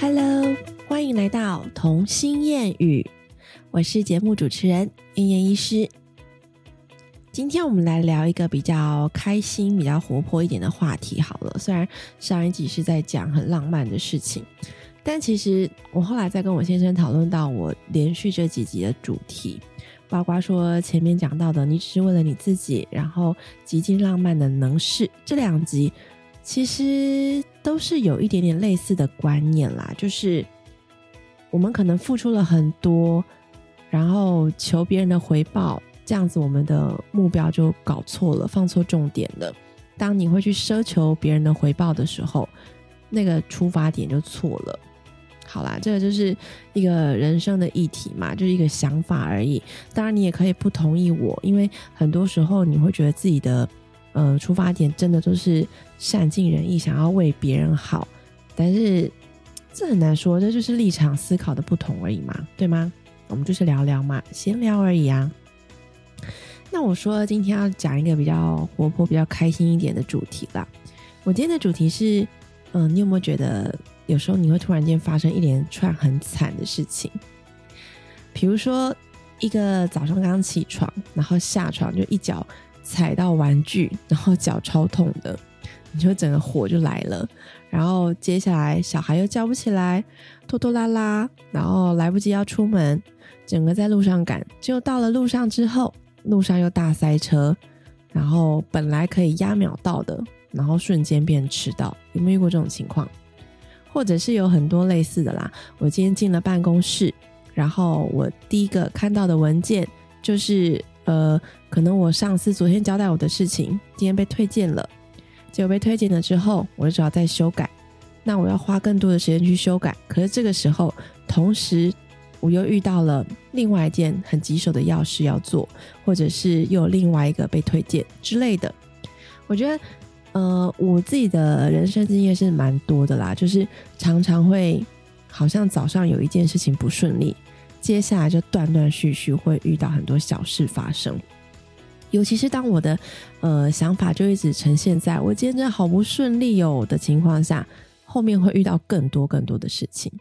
Hello，欢迎来到童心谚语，我是节目主持人燕燕医师。今天我们来聊一个比较开心、比较活泼一点的话题。好了，虽然上一集是在讲很浪漫的事情，但其实我后来在跟我先生讨论到我连续这几集的主题，包括说前面讲到的“你只是为了你自己”，然后极尽浪漫的能事这两集，其实都是有一点点类似的观念啦，就是我们可能付出了很多，然后求别人的回报。这样子，我们的目标就搞错了，放错重点了。当你会去奢求别人的回报的时候，那个出发点就错了。好啦，这个就是一个人生的议题嘛，就是一个想法而已。当然，你也可以不同意我，因为很多时候你会觉得自己的呃出发点真的都是善尽人意，想要为别人好。但是这很难说，这就是立场思考的不同而已嘛，对吗？我们就是聊聊嘛，闲聊而已啊。那我说今天要讲一个比较活泼、比较开心一点的主题啦。我今天的主题是，嗯，你有没有觉得有时候你会突然间发生一连串很惨的事情？比如说，一个早上刚起床，然后下床就一脚踩到玩具，然后脚超痛的，你就整个火就来了。然后接下来小孩又叫不起来，拖拖拉拉，然后来不及要出门，整个在路上赶，就到了路上之后。路上又大塞车，然后本来可以压秒到的，然后瞬间变迟到，有没有遇过这种情况？或者是有很多类似的啦。我今天进了办公室，然后我第一个看到的文件就是，呃，可能我上司昨天交代我的事情，今天被推荐了，结果被推荐了之后，我就只好再修改，那我要花更多的时间去修改。可是这个时候，同时。我又遇到了另外一件很棘手的要事要做，或者是又有另外一个被推荐之类的。我觉得，呃，我自己的人生经验是蛮多的啦，就是常常会好像早上有一件事情不顺利，接下来就断断续续会遇到很多小事发生。尤其是当我的呃想法就一直呈现在我今天真的好不顺利哦的情况下，后面会遇到更多更多的事情。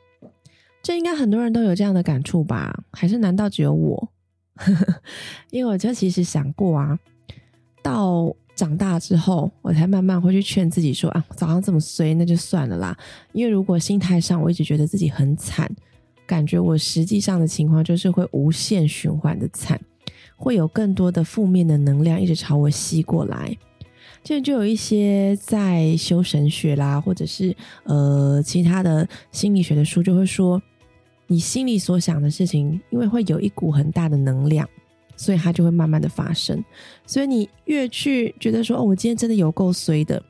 这应该很多人都有这样的感触吧？还是难道只有我？因为我就其实想过啊，到长大之后，我才慢慢会去劝自己说啊，早上这么衰，那就算了啦。因为如果心态上我一直觉得自己很惨，感觉我实际上的情况就是会无限循环的惨，会有更多的负面的能量一直朝我吸过来。现在就有一些在修神学啦，或者是呃其他的心理学的书，就会说。你心里所想的事情，因为会有一股很大的能量，所以它就会慢慢的发生。所以你越去觉得说，哦，我今天真的有够衰的，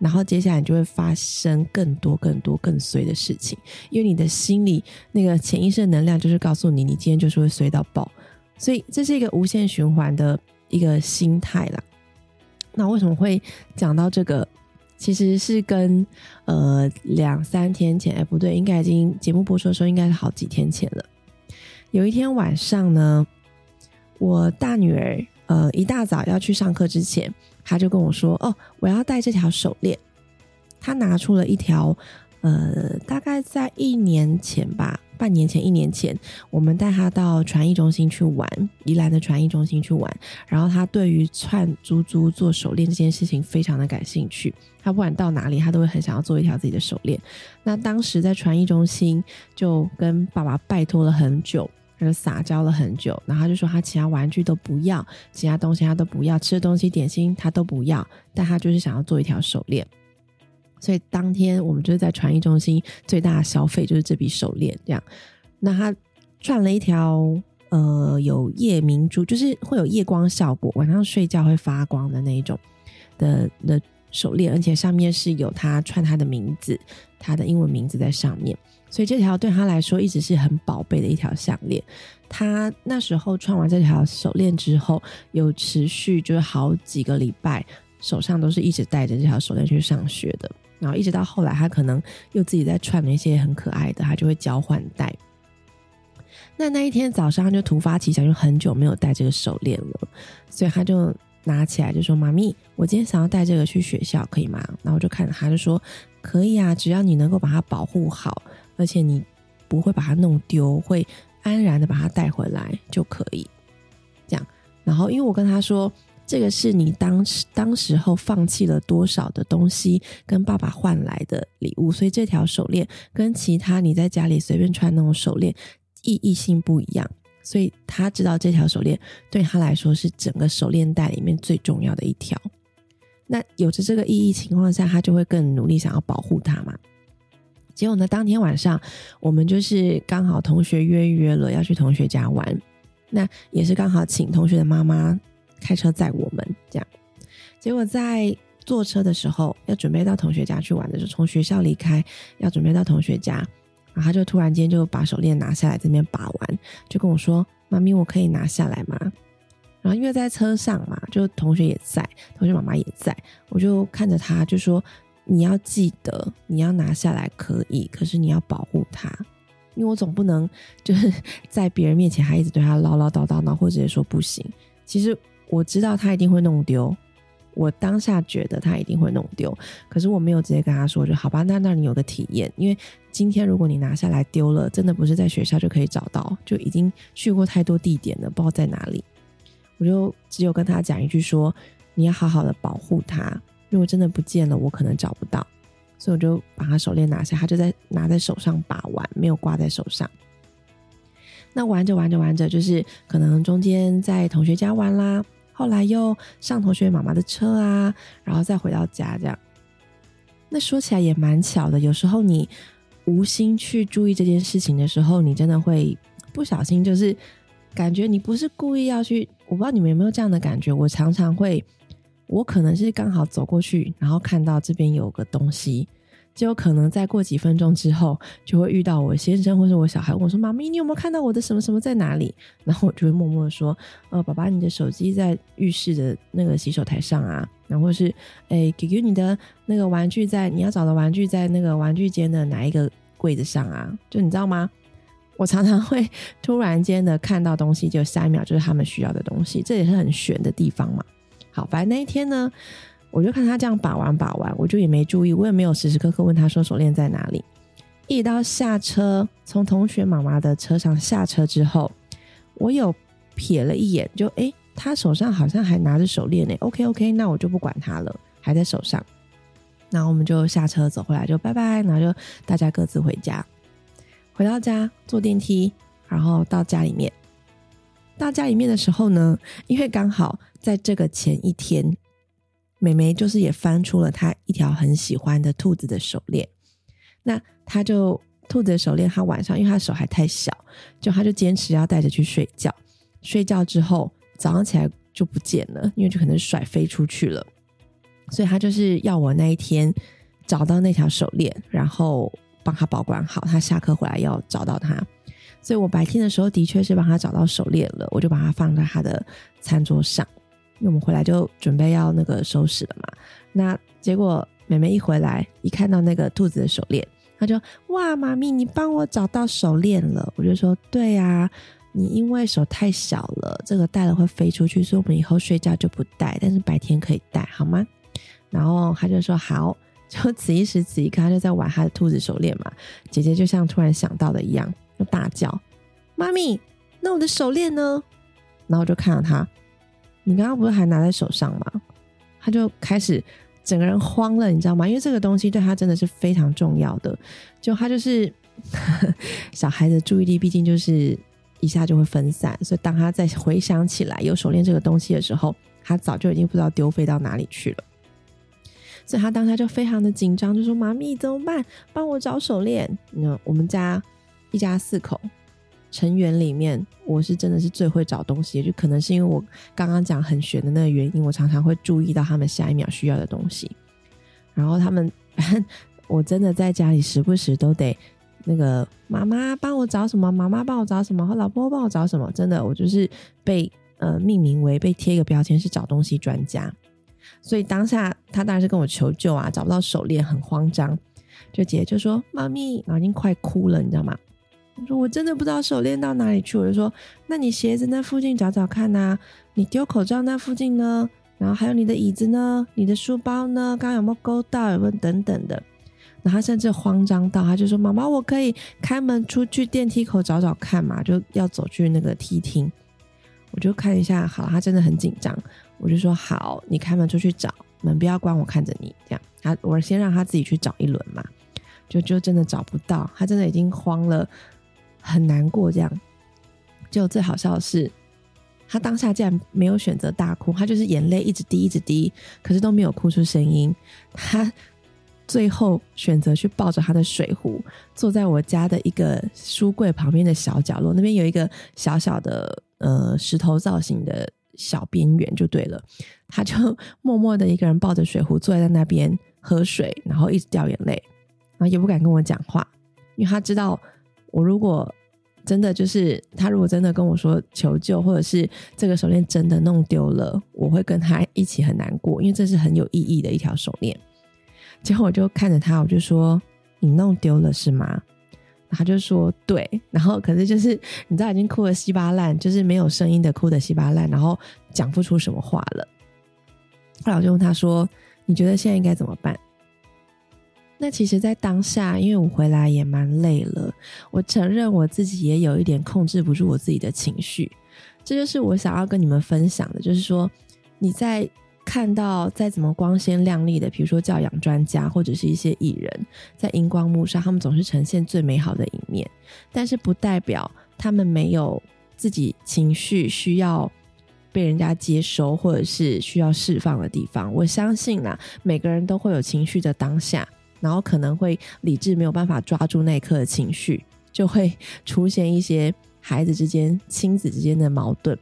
然后接下来你就会发生更多、更多、更衰的事情。因为你的心里那个潜意识的能量就是告诉你，你今天就是会衰到爆。所以这是一个无限循环的一个心态啦。那为什么会讲到这个？其实是跟呃两三天前，哎不对，应该已经节目播出的时候应该是好几天前了。有一天晚上呢，我大女儿呃一大早要去上课之前，她就跟我说：“哦，我要戴这条手链。”她拿出了一条。呃，大概在一年前吧，半年前、一年前，我们带她到传艺中心去玩，宜兰的传艺中心去玩。然后她对于串珠珠做手链这件事情非常的感兴趣，他不管到哪里，他都会很想要做一条自己的手链。那当时在传艺中心就跟爸爸拜托了很久，他就撒娇了很久，然后他就说他其他玩具都不要，其他东西他都不要，吃的东西、点心他都不要，但他就是想要做一条手链。所以当天我们就是在传艺中心最大的消费就是这笔手链，这样。那他串了一条呃有夜明珠，就是会有夜光效果，晚上睡觉会发光的那一种的的手链，而且上面是有他串他的名字，他的英文名字在上面。所以这条对他来说一直是很宝贝的一条项链。他那时候串完这条手链之后，有持续就是好几个礼拜，手上都是一直带着这条手链去上学的。然后一直到后来，他可能又自己在串了一些很可爱的，他就会交换戴。那那一天早上，就突发奇想，就很久没有戴这个手链了，所以他就拿起来就说：“妈咪，我今天想要带这个去学校，可以吗？”然后我就看着他，就说：“可以啊，只要你能够把它保护好，而且你不会把它弄丢，会安然的把它带回来就可以。”这样，然后因为我跟他说。这个是你当时当时候放弃了多少的东西，跟爸爸换来的礼物，所以这条手链跟其他你在家里随便穿那种手链意义性不一样，所以他知道这条手链对他来说是整个手链袋里面最重要的一条。那有着这个意义情况下，他就会更努力想要保护它嘛。结果呢，当天晚上我们就是刚好同学约约了要去同学家玩，那也是刚好请同学的妈妈。开车载我们这样，结果在坐车的时候，要准备到同学家去玩的时候，从学校离开，要准备到同学家，然后他就突然间就把手链拿下来，这边把玩，就跟我说：“妈咪，我可以拿下来吗？”然后因为在车上嘛，就同学也在，同学妈妈也在，我就看着他，就说：“你要记得，你要拿下来可以，可是你要保护他，因为我总不能就是在别人面前还一直对他唠唠叨叨，然后或者说不行。其实。我知道他一定会弄丢，我当下觉得他一定会弄丢，可是我没有直接跟他说，就好吧，那那你有个体验，因为今天如果你拿下来丢了，真的不是在学校就可以找到，就已经去过太多地点了，不知道在哪里。我就只有跟他讲一句说，你要好好的保护它，如果真的不见了，我可能找不到，所以我就把他手链拿下，他就在拿在手上把玩，没有挂在手上。那玩着玩着玩着，就是可能中间在同学家玩啦。后来又上同学妈妈的车啊，然后再回到家这样。那说起来也蛮巧的，有时候你无心去注意这件事情的时候，你真的会不小心，就是感觉你不是故意要去。我不知道你们有没有这样的感觉，我常常会，我可能是刚好走过去，然后看到这边有个东西。就有可能再过几分钟之后，就会遇到我先生或者我小孩问我说：“妈咪，你有没有看到我的什么什么在哪里？”然后我就会默默的说：“呃，爸爸，你的手机在浴室的那个洗手台上啊。”然后是：“哎，给给你的那个玩具在你要找的玩具在那个玩具间的哪一个柜子上啊？”就你知道吗？我常常会突然间的看到东西，就下一秒就是他们需要的东西，这也是很玄的地方嘛。好，反正那一天呢。我就看他这样把玩把玩，我就也没注意，我也没有时时刻刻问他说手链在哪里。一直到下车，从同学妈妈的车上下车之后，我有瞥了一眼，就诶，他手上好像还拿着手链呢。OK OK，那我就不管他了，还在手上。然后我们就下车走回来，就拜拜，然后就大家各自回家。回到家坐电梯，然后到家里面。到家里面的时候呢，因为刚好在这个前一天。美眉就是也翻出了她一条很喜欢的兔子的手链，那她就兔子的手链，她晚上因为她手还太小，就她就坚持要带着去睡觉。睡觉之后早上起来就不见了，因为就可能甩飞出去了。所以她就是要我那一天找到那条手链，然后帮她保管好。她下课回来要找到它，所以我白天的时候的确是帮她找到手链了，我就把它放在她的餐桌上。那我们回来就准备要那个收拾了嘛。那结果妹妹一回来，一看到那个兔子的手链，她就哇，妈咪，你帮我找到手链了。我就说对呀，你因为手太小了，这个戴了会飞出去，所以我们以后睡觉就不戴，但是白天可以戴，好吗？然后她就说好。就此一时此一刻，她就在玩她的兔子手链嘛。姐姐就像突然想到的一样，就大叫：“妈咪，那我的手链呢？”然后就看到他。你刚刚不是还拿在手上吗？他就开始整个人慌了，你知道吗？因为这个东西对他真的是非常重要的。就他就是 小孩的注意力，毕竟就是一下就会分散，所以当他在回想起来有手链这个东西的时候，他早就已经不知道丢飞到哪里去了。所以他当下就非常的紧张，就说：“妈咪怎么办？帮我找手链。”那我们家一家四口。成员里面，我是真的是最会找东西，就可能是因为我刚刚讲很悬的那个原因，我常常会注意到他们下一秒需要的东西。然后他们，我真的在家里时不时都得那个妈妈帮我找什么，妈妈帮我找什么，和老婆帮我找什么。真的，我就是被呃命名为被贴一个标签是找东西专家。所以当下他当然是跟我求救啊，找不到手链很慌张，就姐姐就说妈咪，然后已经快哭了，你知道吗？我说我真的不知道手链到哪里去，我就说，那你鞋子那附近找找看呐，你丢口罩那附近呢，然后还有你的椅子呢？你的书包呢？刚刚有没有勾到？有没有等等的？然后他甚至慌张到，他就说：“妈妈，我可以开门出去电梯口找找看嘛？”就要走去那个梯厅。我就看一下，好，他真的很紧张。我就说：“好，你开门出去找，门不要关，我看着你。”这样，他我先让他自己去找一轮嘛，就就真的找不到，他真的已经慌了，很难过。这样，就最好笑的是。他当下竟然没有选择大哭，他就是眼泪一直滴一直滴，可是都没有哭出声音。他最后选择去抱着他的水壶，坐在我家的一个书柜旁边的小角落，那边有一个小小的呃石头造型的小边缘就对了。他就默默的一个人抱着水壶坐在那边喝水，然后一直掉眼泪，然后也不敢跟我讲话，因为他知道我如果。真的就是他，如果真的跟我说求救，或者是这个手链真的弄丢了，我会跟他一起很难过，因为这是很有意义的一条手链。结果我就看着他，我就说：“你弄丢了是吗？”他就说：“对。”然后可是就是你知道，已经哭的稀巴烂，就是没有声音的哭的稀巴烂，然后讲不出什么话了。后来我就问他说：“你觉得现在应该怎么办？”那其实，在当下，因为我回来也蛮累了，我承认我自己也有一点控制不住我自己的情绪。这就是我想要跟你们分享的，就是说你在看到再怎么光鲜亮丽的，比如说教养专家或者是一些艺人，在荧光幕上，他们总是呈现最美好的一面，但是不代表他们没有自己情绪需要被人家接收或者是需要释放的地方。我相信啊，每个人都会有情绪的当下。然后可能会理智没有办法抓住那一刻的情绪，就会出现一些孩子之间、亲子之间的矛盾。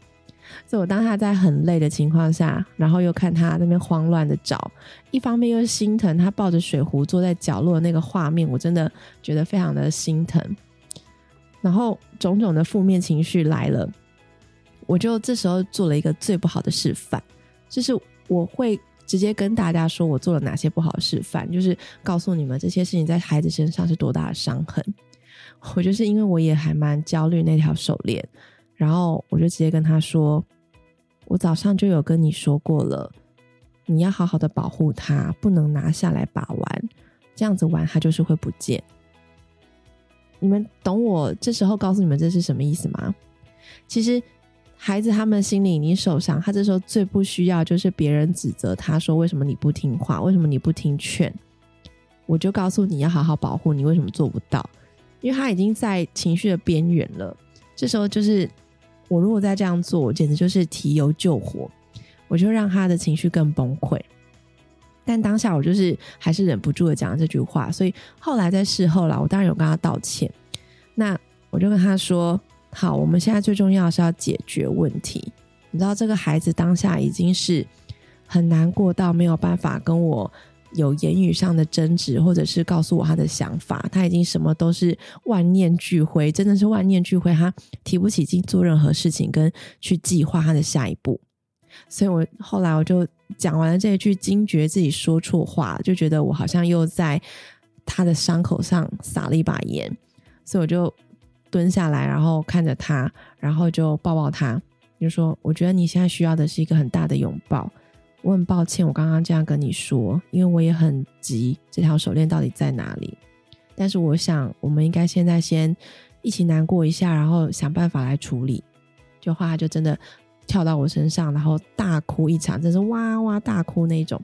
所以我当他在很累的情况下，然后又看他那边慌乱的找，一方面又心疼他抱着水壶坐在角落的那个画面，我真的觉得非常的心疼。然后种种的负面情绪来了，我就这时候做了一个最不好的示范，就是我会。直接跟大家说我做了哪些不好的示范，就是告诉你们这些事情在孩子身上是多大的伤痕。我就是因为我也还蛮焦虑那条手链，然后我就直接跟他说：“我早上就有跟你说过了，你要好好的保护它，不能拿下来把玩，这样子玩它就是会不见。”你们懂我这时候告诉你们这是什么意思吗？其实。孩子他们心里你受伤，他这时候最不需要就是别人指责他说为什么你不听话，为什么你不听劝。我就告诉你要好好保护你，为什么做不到？因为他已经在情绪的边缘了。这时候就是我如果再这样做，我简直就是提油救火，我就让他的情绪更崩溃。但当下我就是还是忍不住的讲了这句话，所以后来在事后了，我当然有跟他道歉。那我就跟他说。好，我们现在最重要是要解决问题。你知道，这个孩子当下已经是很难过到没有办法跟我有言语上的争执，或者是告诉我他的想法。他已经什么都是万念俱灰，真的是万念俱灰。他提不起劲做任何事情，跟去计划他的下一步。所以我后来我就讲完了这一句，惊觉自己说错话，就觉得我好像又在他的伤口上撒了一把盐。所以我就。蹲下来，然后看着他，然后就抱抱他，就说：“我觉得你现在需要的是一个很大的拥抱。我很抱歉，我刚刚这样跟你说，因为我也很急，这条手链到底在哪里？但是我想，我们应该现在先一起难过一下，然后想办法来处理。”就话就真的跳到我身上，然后大哭一场，真是哇哇大哭那种。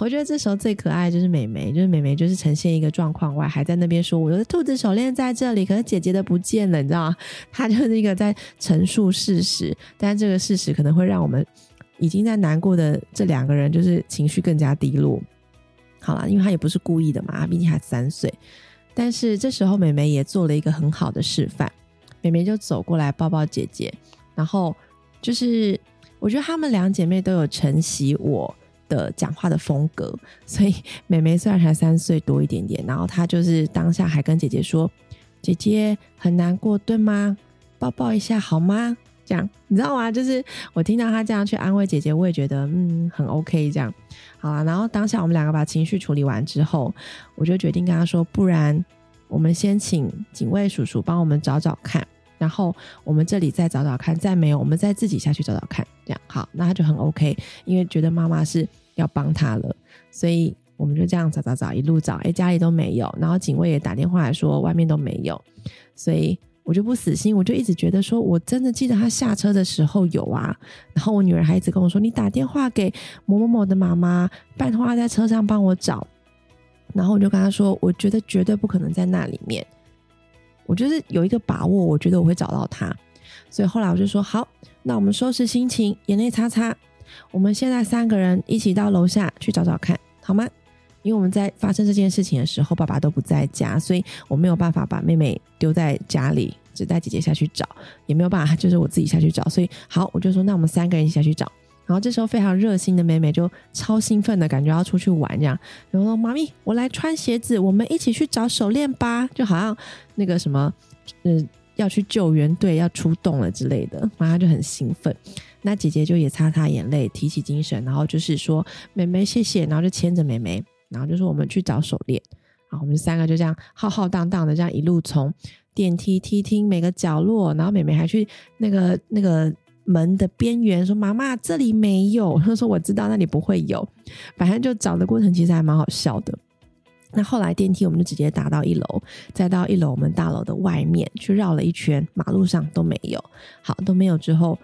我觉得这时候最可爱就是美眉，就是美眉就是呈现一个状况外，还在那边说我的兔子手链在这里，可是姐姐的不见了，你知道吗？她就是一个在陈述事实，但这个事实可能会让我们已经在难过的这两个人就是情绪更加低落。好了，因为她也不是故意的嘛，毕竟还三岁。但是这时候美眉也做了一个很好的示范，美眉就走过来抱抱姐姐，然后就是我觉得她们两姐妹都有承袭我。的讲话的风格，所以妹妹虽然才三岁多一点点，然后她就是当下还跟姐姐说：“姐姐很难过，对吗？抱抱一下好吗？”这样你知道吗？就是我听到她这样去安慰姐姐，我也觉得嗯很 OK。这样好啊，然后当下我们两个把情绪处理完之后，我就决定跟她说：“不然我们先请警卫叔叔帮我们找找看，然后我们这里再找找看，再没有，我们再自己下去找找看。这样好，那他就很 OK，因为觉得妈妈是要帮他了，所以我们就这样找找找，一路找，哎，家里都没有，然后警卫也打电话来说外面都没有，所以我就不死心，我就一直觉得说我真的记得他下车的时候有啊，然后我女儿还一直跟我说，你打电话给某某某的妈妈，拜托她在车上帮我找，然后我就跟他说，我觉得绝对不可能在那里面。我就是有一个把握，我觉得我会找到他，所以后来我就说好，那我们收拾心情，眼泪擦擦，我们现在三个人一起到楼下去找找看，好吗？因为我们在发生这件事情的时候，爸爸都不在家，所以我没有办法把妹妹丢在家里，只带姐姐下去找，也没有办法，就是我自己下去找，所以好，我就说那我们三个人一起下去找。然后这时候非常热心的妹妹就超兴奋的感觉要出去玩这样，然后说：“妈咪，我来穿鞋子，我们一起去找手链吧。”就好像那个什么，嗯，要去救援队要出动了之类的，然后就很兴奋。那姐姐就也擦擦眼泪，提起精神，然后就是说：“妹妹谢谢。”然后就牵着妹妹，然后就说：“我们去找手链。”然后我们三个就这样浩浩荡荡的这样一路从电梯梯厅每个角落，然后妹妹还去那个那个。门的边缘说：“妈妈，这里没有。”她说：“我知道那里不会有。”反正就找的过程其实还蛮好笑的。那后来电梯我们就直接打到一楼，再到一楼我们大楼的外面去绕了一圈，马路上都没有。好，都没有之后，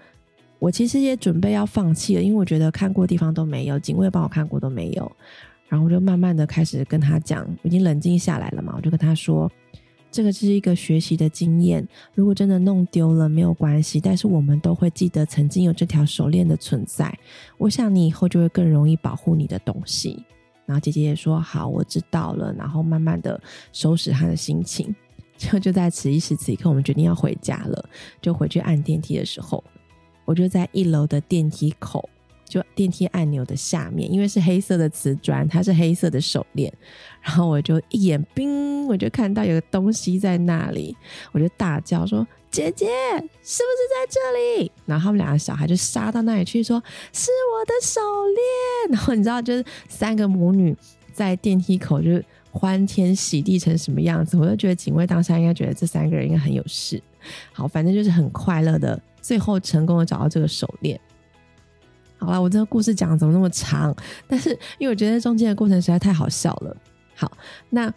我其实也准备要放弃了，因为我觉得看过地方都没有，警卫帮我看过都没有。然后我就慢慢的开始跟他讲，已经冷静下来了嘛，我就跟他说。这个是一个学习的经验，如果真的弄丢了没有关系，但是我们都会记得曾经有这条手链的存在。我想你以后就会更容易保护你的东西。然后姐姐也说好，我知道了。然后慢慢的收拾她的心情。就就在此一时此刻，我们决定要回家了。就回去按电梯的时候，我就在一楼的电梯口。就电梯按钮的下面，因为是黑色的瓷砖，它是黑色的手链，然后我就一眼冰，我就看到有个东西在那里，我就大叫说：“姐姐，是不是在这里？”然后他们两个小孩就杀到那里去，说：“是我的手链。”然后你知道，就是三个母女在电梯口就欢天喜地成什么样子？我就觉得警卫当下应该觉得这三个人应该很有事。好，反正就是很快乐的，最后成功的找到这个手链。好了，我这个故事讲怎么那么长？但是因为我觉得中间的过程实在太好笑了。好，那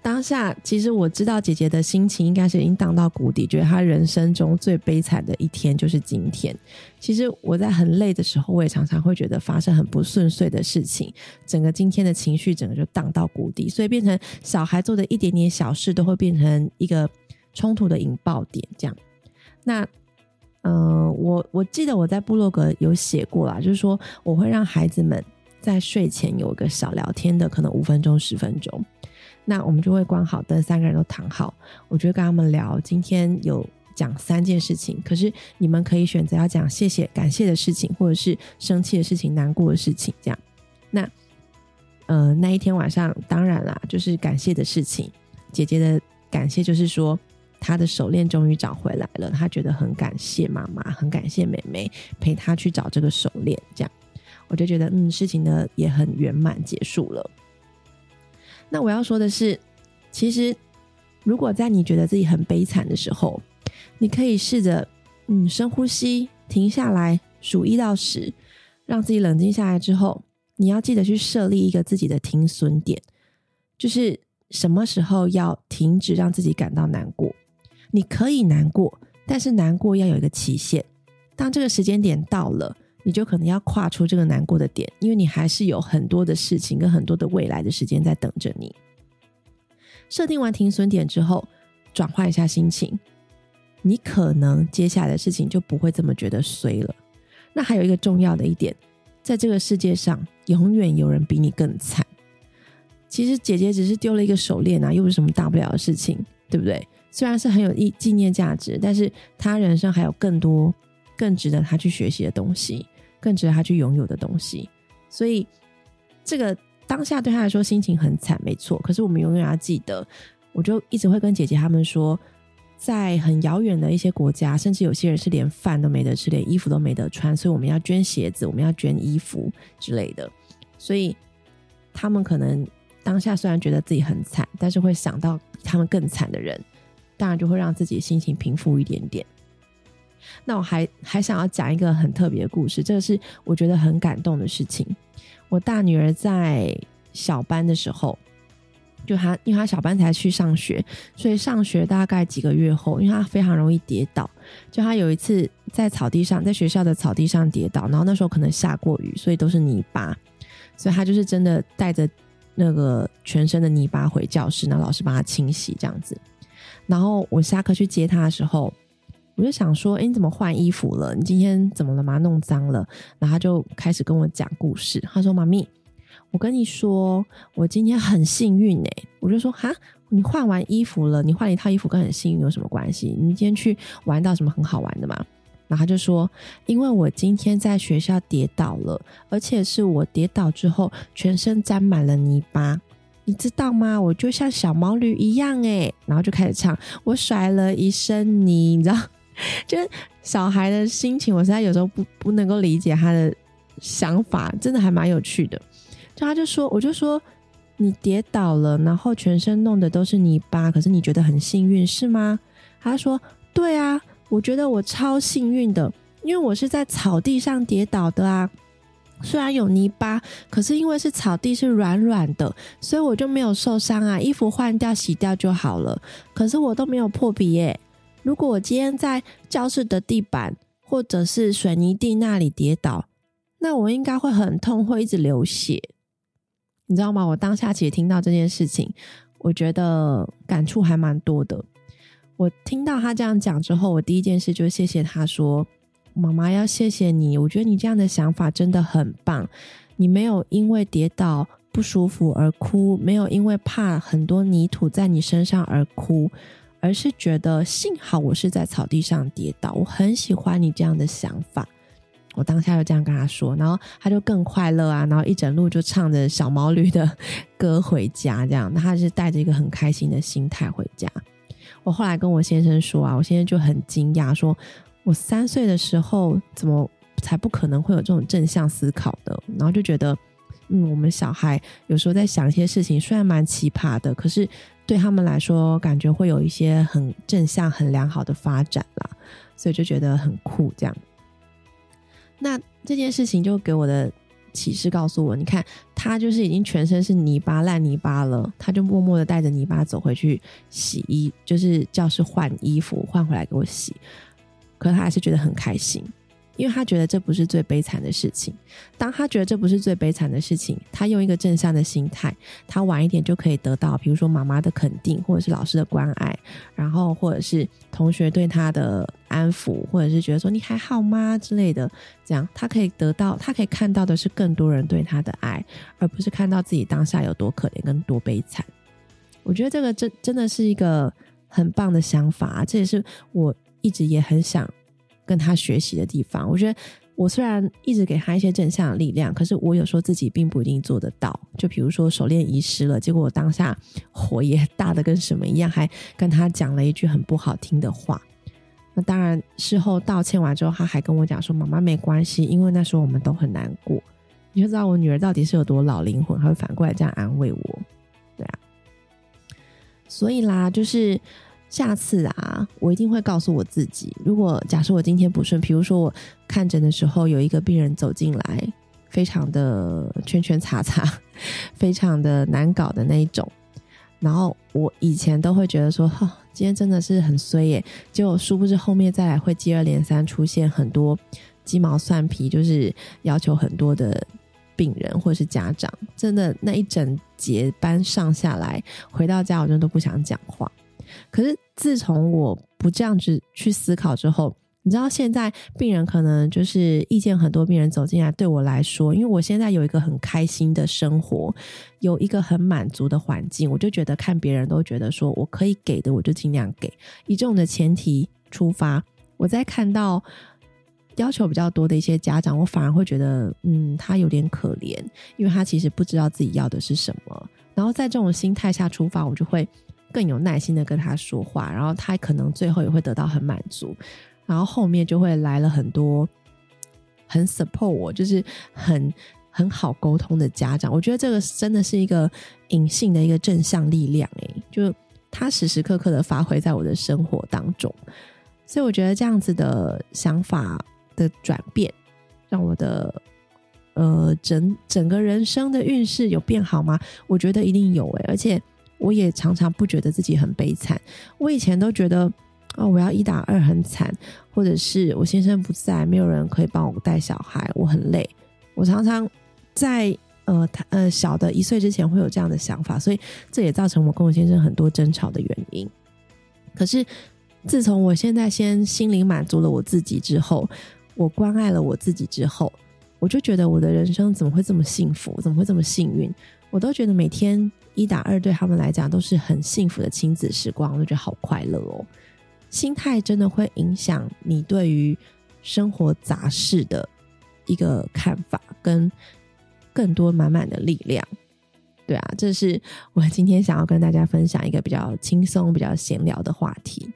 当下其实我知道姐姐的心情应该是已经荡到谷底，觉得她人生中最悲惨的一天就是今天。其实我在很累的时候，我也常常会觉得发生很不顺遂的事情，整个今天的情绪整个就荡到谷底，所以变成小孩做的一点点小事都会变成一个冲突的引爆点。这样，那。嗯，我我记得我在部落格有写过啦，就是说我会让孩子们在睡前有个小聊天的，可能五分钟十分钟。那我们就会关好灯，三个人都躺好，我就跟他们聊今天有讲三件事情，可是你们可以选择要讲谢谢、感谢的事情，或者是生气的事情、难过的事情，这样。那呃那一天晚上，当然啦，就是感谢的事情。姐姐的感谢就是说。他的手链终于找回来了，他觉得很感谢妈妈，很感谢妹妹陪他去找这个手链。这样，我就觉得，嗯，事情呢也很圆满结束了。那我要说的是，其实如果在你觉得自己很悲惨的时候，你可以试着，嗯，深呼吸，停下来，数一到十，让自己冷静下来之后，你要记得去设立一个自己的停损点，就是什么时候要停止让自己感到难过。你可以难过，但是难过要有一个期限。当这个时间点到了，你就可能要跨出这个难过的点，因为你还是有很多的事情跟很多的未来的时间在等着你。设定完停损点之后，转换一下心情，你可能接下来的事情就不会这么觉得衰了。那还有一个重要的一点，在这个世界上，永远有人比你更惨。其实姐姐只是丢了一个手链啊，又不是什么大不了的事情，对不对？虽然是很有意纪念价值，但是他人生还有更多更值得他去学习的东西，更值得他去拥有的东西。所以，这个当下对他来说心情很惨，没错。可是我们永远要记得，我就一直会跟姐姐他们说，在很遥远的一些国家，甚至有些人是连饭都没得吃，连衣服都没得穿，所以我们要捐鞋子，我们要捐衣服之类的。所以他们可能当下虽然觉得自己很惨，但是会想到他们更惨的人。当然就会让自己心情平复一点点。那我还还想要讲一个很特别的故事，这个是我觉得很感动的事情。我大女儿在小班的时候，就她因为她小班才去上学，所以上学大概几个月后，因为她非常容易跌倒，就她有一次在草地上，在学校的草地上跌倒，然后那时候可能下过雨，所以都是泥巴，所以她就是真的带着那个全身的泥巴回教室，然后老师帮她清洗这样子。然后我下课去接她的时候。我就想说，哎，你怎么换衣服了？你今天怎么了嘛？弄脏了？然后他就开始跟我讲故事。他说：“妈咪，我跟你说，我今天很幸运哎。”我就说：“哈，你换完衣服了？你换了一套衣服跟很幸运有什么关系？你今天去玩到什么很好玩的吗？”然后他就说：“因为我今天在学校跌倒了，而且是我跌倒之后全身沾满了泥巴，你知道吗？我就像小毛驴一样哎。”然后就开始唱：“我甩了一身泥，你知道。”就小孩的心情，我实在有时候不不能够理解他的想法，真的还蛮有趣的。就他就说，我就说你跌倒了，然后全身弄的都是泥巴，可是你觉得很幸运是吗？他说对啊，我觉得我超幸运的，因为我是在草地上跌倒的啊。虽然有泥巴，可是因为是草地是软软的，所以我就没有受伤啊。衣服换掉洗掉就好了，可是我都没有破皮耶。如果我今天在教室的地板或者是水泥地那里跌倒，那我应该会很痛，会一直流血，你知道吗？我当下其实听到这件事情，我觉得感触还蛮多的。我听到他这样讲之后，我第一件事就谢谢他说：“妈妈要谢谢你，我觉得你这样的想法真的很棒。你没有因为跌倒不舒服而哭，没有因为怕很多泥土在你身上而哭。”而是觉得幸好我是在草地上跌倒，我很喜欢你这样的想法。我当下就这样跟他说，然后他就更快乐啊，然后一整路就唱着小毛驴的歌回家，这样，那他是带着一个很开心的心态回家。我后来跟我先生说啊，我现在就很惊讶，说我三岁的时候怎么才不可能会有这种正向思考的？然后就觉得，嗯，我们小孩有时候在想一些事情，虽然蛮奇葩的，可是。对他们来说，感觉会有一些很正向、很良好的发展啦，所以就觉得很酷。这样，那这件事情就给我的启示告诉我：，你看，他就是已经全身是泥巴、烂泥巴了，他就默默的带着泥巴走回去洗衣，就是教室换衣服，换回来给我洗，可他还是觉得很开心。因为他觉得这不是最悲惨的事情。当他觉得这不是最悲惨的事情，他用一个正向的心态，他晚一点就可以得到，比如说妈妈的肯定，或者是老师的关爱，然后或者是同学对他的安抚，或者是觉得说你还好吗之类的。这样他可以得到，他可以看到的是更多人对他的爱，而不是看到自己当下有多可怜跟多悲惨。我觉得这个真真的是一个很棒的想法，这也是我一直也很想。跟他学习的地方，我觉得我虽然一直给他一些正向的力量，可是我有时候自己并不一定做得到。就比如说手链遗失了，结果我当下火也大的跟什么一样，还跟他讲了一句很不好听的话。那当然事后道歉完之后，他还跟我讲说：“妈妈没关系，因为那时候我们都很难过。”你就知道我女儿到底是有多老灵魂，还会反过来这样安慰我。对啊，所以啦，就是。下次啊，我一定会告诉我自己，如果假设我今天不顺，比如说我看诊的时候有一个病人走进来，非常的圈圈叉叉，非常的难搞的那一种，然后我以前都会觉得说，哈，今天真的是很衰耶，结果殊不知后面再来会接二连三出现很多鸡毛蒜皮，就是要求很多的病人或是家长，真的那一整节班上下来，回到家我真的都不想讲话。可是自从我不这样子去思考之后，你知道现在病人可能就是意见很多，病人走进来对我来说，因为我现在有一个很开心的生活，有一个很满足的环境，我就觉得看别人都觉得说我可以给的，我就尽量给。以这种的前提出发，我在看到要求比较多的一些家长，我反而会觉得，嗯，他有点可怜，因为他其实不知道自己要的是什么。然后在这种心态下出发，我就会。更有耐心的跟他说话，然后他可能最后也会得到很满足，然后后面就会来了很多很 support 我，就是很很好沟通的家长。我觉得这个真的是一个隐性的一个正向力量诶，就他时时刻刻的发挥在我的生活当中。所以我觉得这样子的想法的转变，让我的呃整整个人生的运势有变好吗？我觉得一定有诶，而且我也常常不觉得自己很悲惨。我以前都觉得哦，我要一打二很惨，或者是我先生不在，没有人可以帮我带小孩，我很累。我常常在呃他呃小的一岁之前会有这样的想法，所以这也造成我跟我先生很多争吵的原因。可是。自从我现在先心灵满足了我自己之后，我关爱了我自己之后，我就觉得我的人生怎么会这么幸福？怎么会这么幸运？我都觉得每天一打二对他们来讲都是很幸福的亲子时光，我觉得好快乐哦。心态真的会影响你对于生活杂事的一个看法，跟更多满满的力量。对啊，这是我今天想要跟大家分享一个比较轻松、比较闲聊的话题。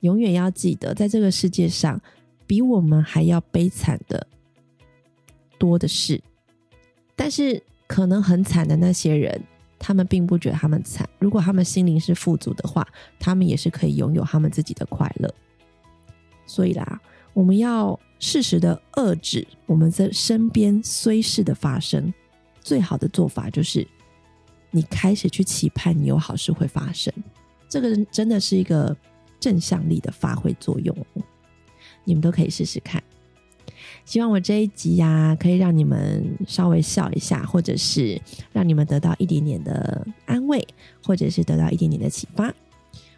永远要记得，在这个世界上，比我们还要悲惨的多的是。但是，可能很惨的那些人，他们并不觉得他们惨。如果他们心灵是富足的话，他们也是可以拥有他们自己的快乐。所以啦，我们要适时的遏制我们在身边虽事的发生。最好的做法就是，你开始去期盼你有好事会发生。这个真的是一个。正向力的发挥作用，你们都可以试试看。希望我这一集呀，可以让你们稍微笑一下，或者是让你们得到一点点的安慰，或者是得到一点点的启发。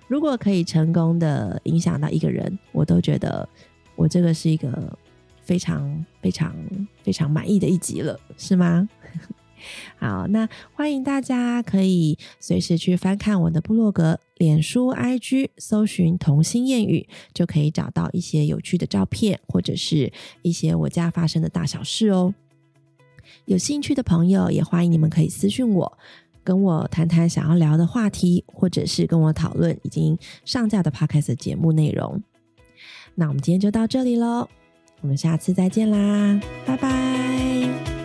如果可以成功的影响到一个人，我都觉得我这个是一个非常非常非常满意的一集了，是吗？好，那欢迎大家可以随时去翻看我的部落格、脸书、IG，搜寻“童心谚语”，就可以找到一些有趣的照片，或者是一些我家发生的大小事哦。有兴趣的朋友，也欢迎你们可以私讯我，跟我谈谈想要聊的话题，或者是跟我讨论已经上架的 Podcast 节目内容。那我们今天就到这里喽，我们下次再见啦，拜拜。